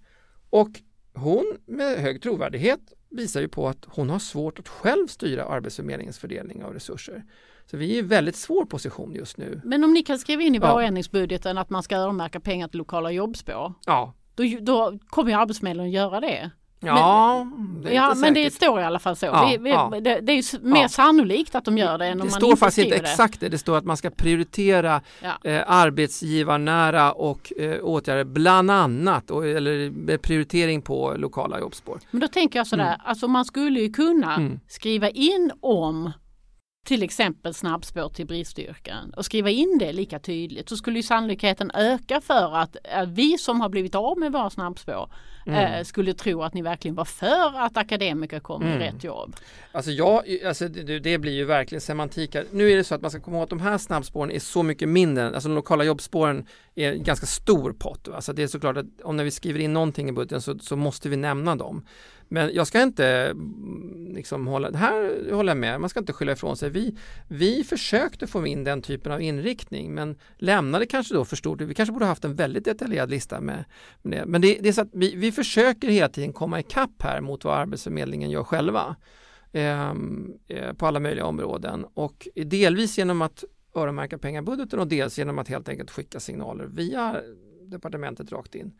Och hon med hög trovärdighet visar ju på att hon har svårt att själv styra Arbetsförmedlingens fördelning av resurser. Så vi är i en väldigt svår position just nu. Men om ni kan skriva in i ja. vårändringsbudgeten att man ska öronmärka pengar till lokala jobbspår. Ja. Då, då kommer ju Arbetsförmedlingen göra det. Ja, men, det, ja men det står i alla fall så. Ja, vi, vi, ja. det, det, är mer ja. sannolikt att de gör det än om det man står inte faktiskt inte exakt det. Det står att man ska prioritera eh, arbetsgivarnära och eh, åtgärder bland annat och, eller prioritering på lokala jobbspår. Men då tänker jag sådär, mm. alltså man skulle ju kunna mm. skriva in om till exempel snabbspår till bristyrken och skriva in det lika tydligt så skulle ju sannolikheten öka för att, att vi som har blivit av med våra snabbspår mm. eh, skulle tro att ni verkligen var för att akademiker kommer mm. i rätt jobb. Alltså, ja, alltså det, det, blir ju verkligen semantik Nu är det så att man ska komma ihåg att de här snabbspåren är så mycket mindre, alltså de lokala jobbspåren är en ganska stor pott. Alltså det är såklart att om när vi skriver in någonting i budgeten så, så måste vi nämna dem. Men jag ska inte mm, liksom hålla, här håller jag med, man ska inte skylla ifrån sig. Vi, vi försökte få in den typen av inriktning men lämnade kanske då för stort. Vi kanske borde haft en väldigt detaljerad lista med, med det. Men det, det, är så att vi, vi försöker hela tiden komma ikapp här mot vad Arbetsförmedlingen gör själva. Ehm, eh, på alla möjliga områden och delvis genom att öronmärka pengar i budgeten och dels genom att helt enkelt skicka signaler via departementet rakt in.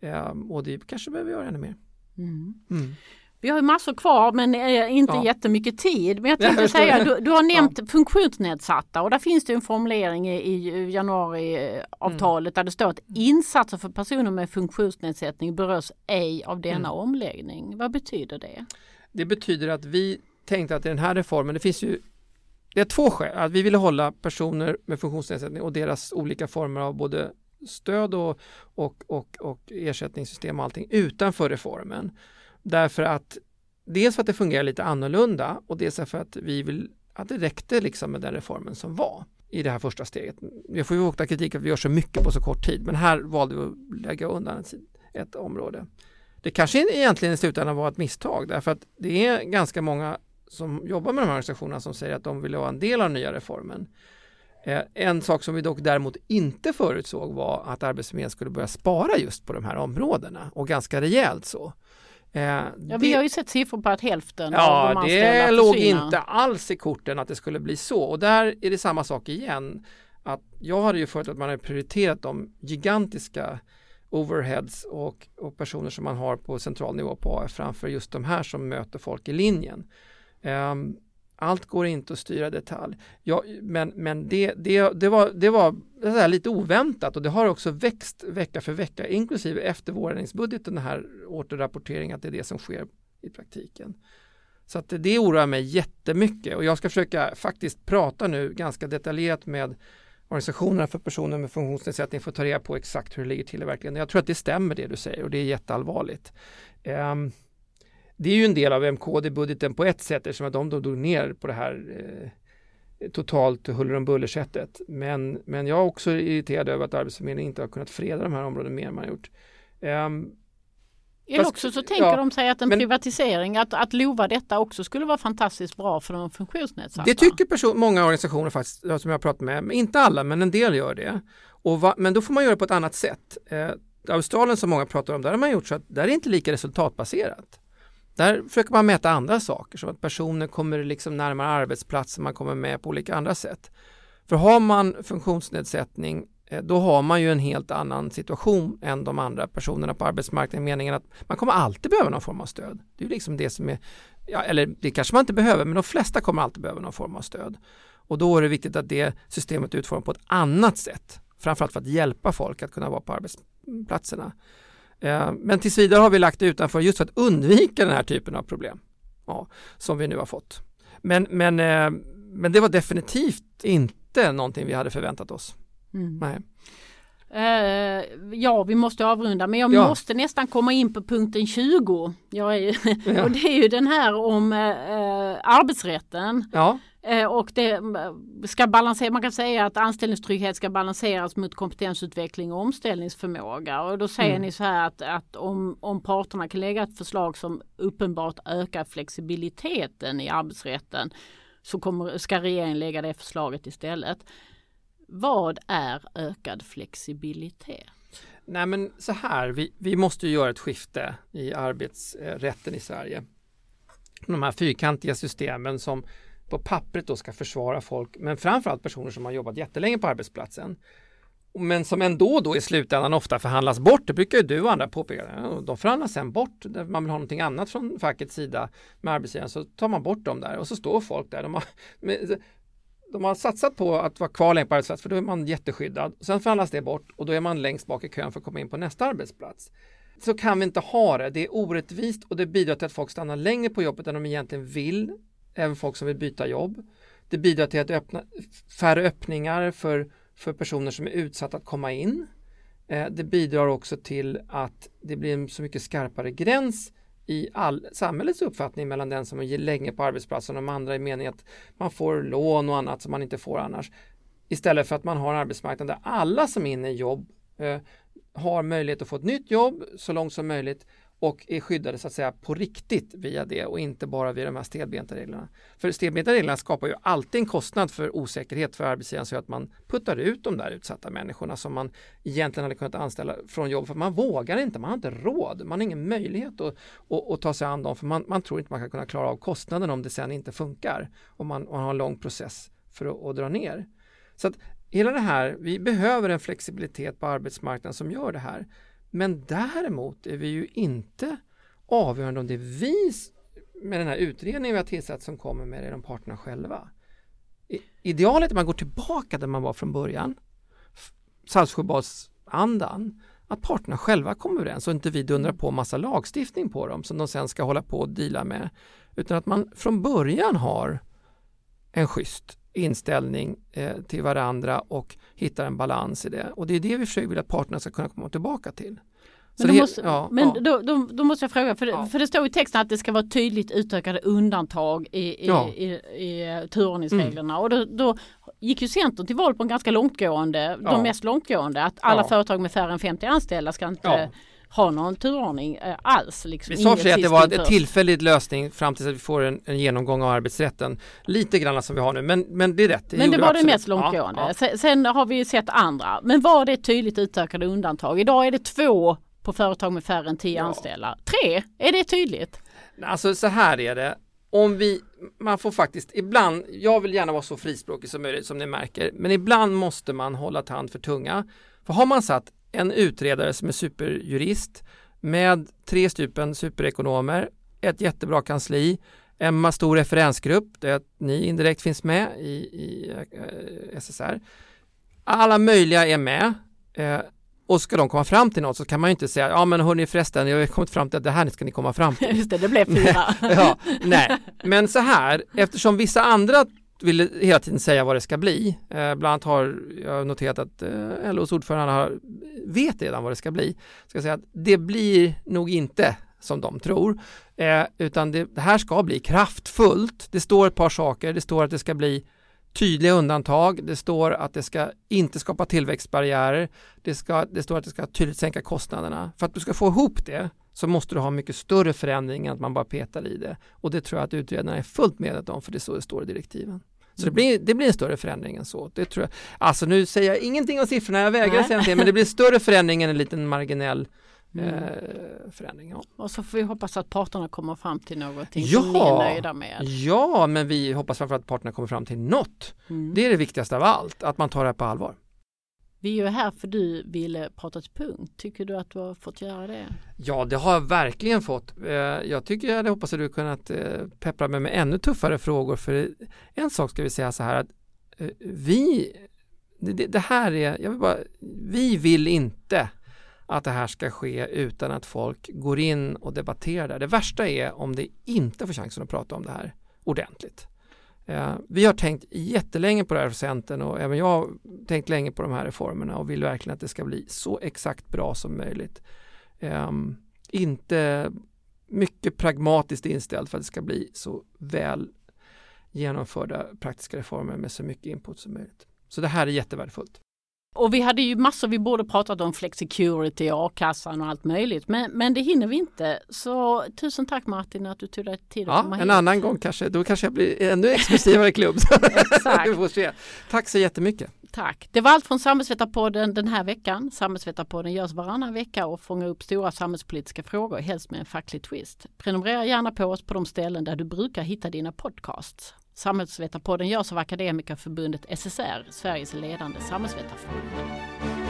Eh, och det kanske behöver göra ännu mer. Mm. Mm. Vi har massor kvar men inte ja. jättemycket tid. Men jag tänkte säga, du, du, har nämnt ja. funktionsnedsatta och där finns det en formulering i, i januariavtalet mm. där det står att insatser för personer med funktionsnedsättning berörs ej av denna mm. omläggning. Vad betyder det? Det betyder att vi tänkt att i den här reformen, det finns ju det är två skäl. Att vi ville hålla personer med funktionsnedsättning och deras olika former av både stöd och, och, och, och ersättningssystem och allting utanför reformen. Därför att dels för att det fungerar lite annorlunda och dels för att vi vill att det räckte liksom med den reformen som var i det här första steget. Vi får ju ofta kritik att vi gör så mycket på så kort tid men här valde vi att lägga undan ett, ett område. Det kanske egentligen i slutändan var ett misstag därför att det är ganska många som jobbar med de här organisationerna som säger att de vill vara en del av den nya reformen. Eh, en sak som vi dock däremot inte förutsåg var att Arbetsförmedlingen skulle börja spara just på de här områdena och ganska rejält så. Eh, ja, det, vi har ju sett siffror på att hälften ja, av de anställda det låg inte alls i korten att det skulle bli så och där är det samma sak igen. Att jag hade ju förut att man har prioriterat de gigantiska overheads och, och, personer som man har på central nivå på AF framför just de här som möter folk i linjen. Um, allt går inte att styra detalj. Ja, men men det, det, det var, det var det lite oväntat och det har också växt vecka för vecka inklusive efter vårändringsbudgeten den här återrapporteringen att det är det som sker i praktiken. Så att det oroar mig jättemycket och jag ska försöka faktiskt prata nu ganska detaljerat med organisationerna för personer med funktionsnedsättning för att ta reda på exakt hur det ligger till i verkligheten. Jag tror att det stämmer det du säger och det är jätteallvarligt. Um, det är ju en del av MKD-budgeten på ett sätt eftersom att de då drog ner på det här eh, totalt huller om buller sättet. Men, men jag är också irriterad över att Arbetsförmedlingen inte har kunnat freda de här områdena mer än man har gjort. Um, eller också så tänker ja, de sig att en men, privatisering, att, att lova detta också skulle vara fantastiskt bra för de funktionsnedsatta. Det tycker person, många organisationer faktiskt, som jag har pratat med, inte alla men en del gör det. Och va, men då får man göra det på ett annat sätt. Eh, Australien som många pratar om, där har man gjort så att där är inte lika resultatbaserat. Där försöker man mäta andra saker, som att personer kommer liksom närmare arbetsplatsen, man kommer med på olika andra sätt. För har man funktionsnedsättning eh, då har man ju en helt annan situation än de andra personerna på arbetsmarknaden. Meningen att man kommer alltid behöva någon form av stöd. Det är liksom det som är, ja, eller det kanske man inte behöver, men de flesta kommer alltid behöva någon form av stöd. Och då är det viktigt att det systemet utformas på ett annat sätt. Framförallt för att hjälpa folk att kunna vara på arbetsplatserna. Eh, men tills vidare har vi lagt det utanför just för att undvika den här typen av problem ja, som vi nu har fått. Men, men, eh, men det var definitivt inte någonting vi hade förväntat oss. Mm. Nej. Uh, ja, vi måste avrunda men jag ja. måste nästan komma in på punkten 20. Jag är, ja. och det är ju den här om uh, arbetsrätten. Ja. Uh, och det ska balansera, man kan säga att anställningstrygghet ska balanseras mot kompetensutveckling och omställningsförmåga. Och då säger mm. ni så här att, att om, om parterna kan lägga ett förslag som uppenbart ökar flexibiliteten i arbetsrätten så kommer, ska regeringen lägga det förslaget istället. Vad är ökad flexibilitet? Nej men så här, vi, vi måste göra ett skifte i arbetsrätten i Sverige. De här fyrkantiga systemen som på pappret då ska försvara folk, men framförallt personer som har jobbat jättelänge på arbetsplatsen. Men som ändå då i slutändan ofta förhandlas bort. Det brukar ju du och andra påpeka. De förhandlas sen bort. Man vill ha någonting annat från fackets sida med arbetsgivaren så tar man bort dem där och så står folk där. De har, de har satsat på att vara kvar länge på arbetsplatsen för då är man jätteskyddad. Sen förhandlas det bort och då är man längst bak i kön för att komma in på nästa arbetsplats. Så kan vi inte ha det. Det är orättvist och det bidrar till att folk stannar längre på jobbet än de egentligen vill. Även folk som vill byta jobb. Det bidrar till att öppna färre öppningar för, för personer som är utsatta att komma in. Eh, det bidrar också till att det blir en så mycket skarpare gräns i all, samhällets uppfattning mellan den som är länge på arbetsplatsen och de andra i meningen att man får lån och annat som man inte får annars. Istället för att man har en arbetsmarknad där alla som är inne i jobb eh, har möjlighet att få ett nytt jobb så långt som möjligt och är skyddade så att säga på riktigt via det och inte bara via de här stelbenta reglerna. För stelbenta reglerna skapar ju alltid en kostnad för osäkerhet för arbetsgivaren så att man puttar ut de där utsatta människorna som man egentligen hade kunnat anställa från jobb för man vågar inte, man har inte råd, man har ingen möjlighet att, att, att ta sig an dem för man, man, tror inte man kan kunna klara av kostnaden om det sen inte funkar och man, man har en lång process för att, att dra ner. Så att hela det här, vi behöver en flexibilitet på arbetsmarknaden som gör det här. Men däremot är vi ju inte avgörande om det är vi med den här utredningen vi har tillsatt som kommer med det, de parterna själva. Idealet är att man går tillbaka där man var från början. Saltsjöbadsandan. att parterna själva kommer överens och inte vi dundrar på massa lagstiftning på dem som de sen ska hålla på och deala med. Utan att man från början har en schysst inställning eh, till varandra och hittar en balans i det. Och det är det vi försöker vill att parterna ska kunna komma tillbaka till. Men, då, måste, ja, men ja. Då, då, då, måste jag fråga, för, ja. för det står i texten att det ska vara tydligt utökade undantag i, i, i, i turordningsreglerna. Mm. Och då, då, gick ju Centern till val på en ganska långtgående, de mest långtgående, att alla företag med färre än 50 anställda ska inte ha någon turordning eh, alls. Liksom, vi sa för att det var en tillfällig lösning fram tills att vi får en, en, genomgång av arbetsrätten. Lite grann som vi har nu, men, men det är rätt. Det men det var det mest långtgående. Ja, ja. Sen, sen, har vi sett andra. Men var det tydligt utökade undantag? Idag är det två på företag med färre än tio ja. anställda. Tre, är det tydligt? Alltså så här är det. Om vi, man får faktiskt ibland, jag vill gärna vara så frispråkig som möjligt som ni märker, men ibland måste man hålla tand för tunga. För har man satt en utredare som är superjurist med tre stycken superekonomer, ett jättebra kansli, en stor referensgrupp där ni indirekt finns med i, i eh, SSR. Alla möjliga är med. Eh, och ska de komma fram till något så kan man ju inte säga, ja men hörni förresten, jag har kommit fram till att det här ska ni komma fram till. Just det, det blev fyra. ja, nej, men så här, eftersom vissa andra vill hela tiden säga vad det ska bli. Eh, bland annat har jag noterat att eh, LOs ordförande har, vet redan vad det ska bli. Ska säga att det blir nog inte som de tror, eh, utan det, det, här ska bli kraftfullt. Det står ett par saker. Det står att det ska bli tydliga undantag. Det står att det ska inte skapa tillväxtbarriärer. Det, ska, det står att det ska tydligt sänka kostnaderna. För att du ska få ihop det så måste du ha mycket större förändring än att man bara petar i det. Och det tror jag att utredarna är fullt medvetna om för det är så det står i direktiven. Så det blir, det blir en större förändring än så. Det tror jag. Alltså nu säger jag ingenting om siffrorna, jag vägrar säga det, men det blir större förändring än en liten marginell mm. eh, förändring. Ja. Och så får vi hoppas att parterna kommer fram till någonting ja, som ni är nöjda med. Ja, men vi hoppas framförallt att parterna kommer fram till något. Mm. Det är det viktigaste av allt, att man tar det här på allvar. Vi är ju här för du ville prata till punkt. Tycker du att du har fått göra det? Ja, det har jag verkligen fått. Eh, jag tycker jag hade hoppats att du kunnat eh, peppra mig med ännu tuffare frågor. För en sak ska vi säga så här att eh, vi, det här är, jag vill bara, vi vill inte att det här ska ske utan att folk går in och debatterar det. Det värsta är om det inte får chansen att prata om det här ordentligt. Eh, vi har tänkt jättelänge på det här för Centern och även jag har tänkt länge på de här reformerna och vill verkligen att det ska bli så exakt bra som möjligt. Eh, inte mycket pragmatiskt inställd för att det ska bli så väl genomförda praktiska reformer med så mycket input som möjligt. Så det här är jättevärdefullt. Och vi hade ju massor, vi borde pratat om flexicurity, a-kassan och allt möjligt. Men, men det hinner vi inte. Så tusen tack Martin att du tog dig tid att ja, komma hit. En annan gång kanske, då kanske jag blir ännu exklusivare klubb. Exakt. vi får se. Tack så jättemycket. Tack. Det var allt från Samhällsvetarpodden den här veckan. Samhällsvetarpodden görs varannan vecka och fångar upp stora samhällspolitiska frågor, helst med en facklig twist. Prenumerera gärna på oss på de ställen där du brukar hitta dina podcasts. Samhällsvetarpodden görs av Akademikerförbundet SSR, Sveriges ledande samhällsvetarförbund.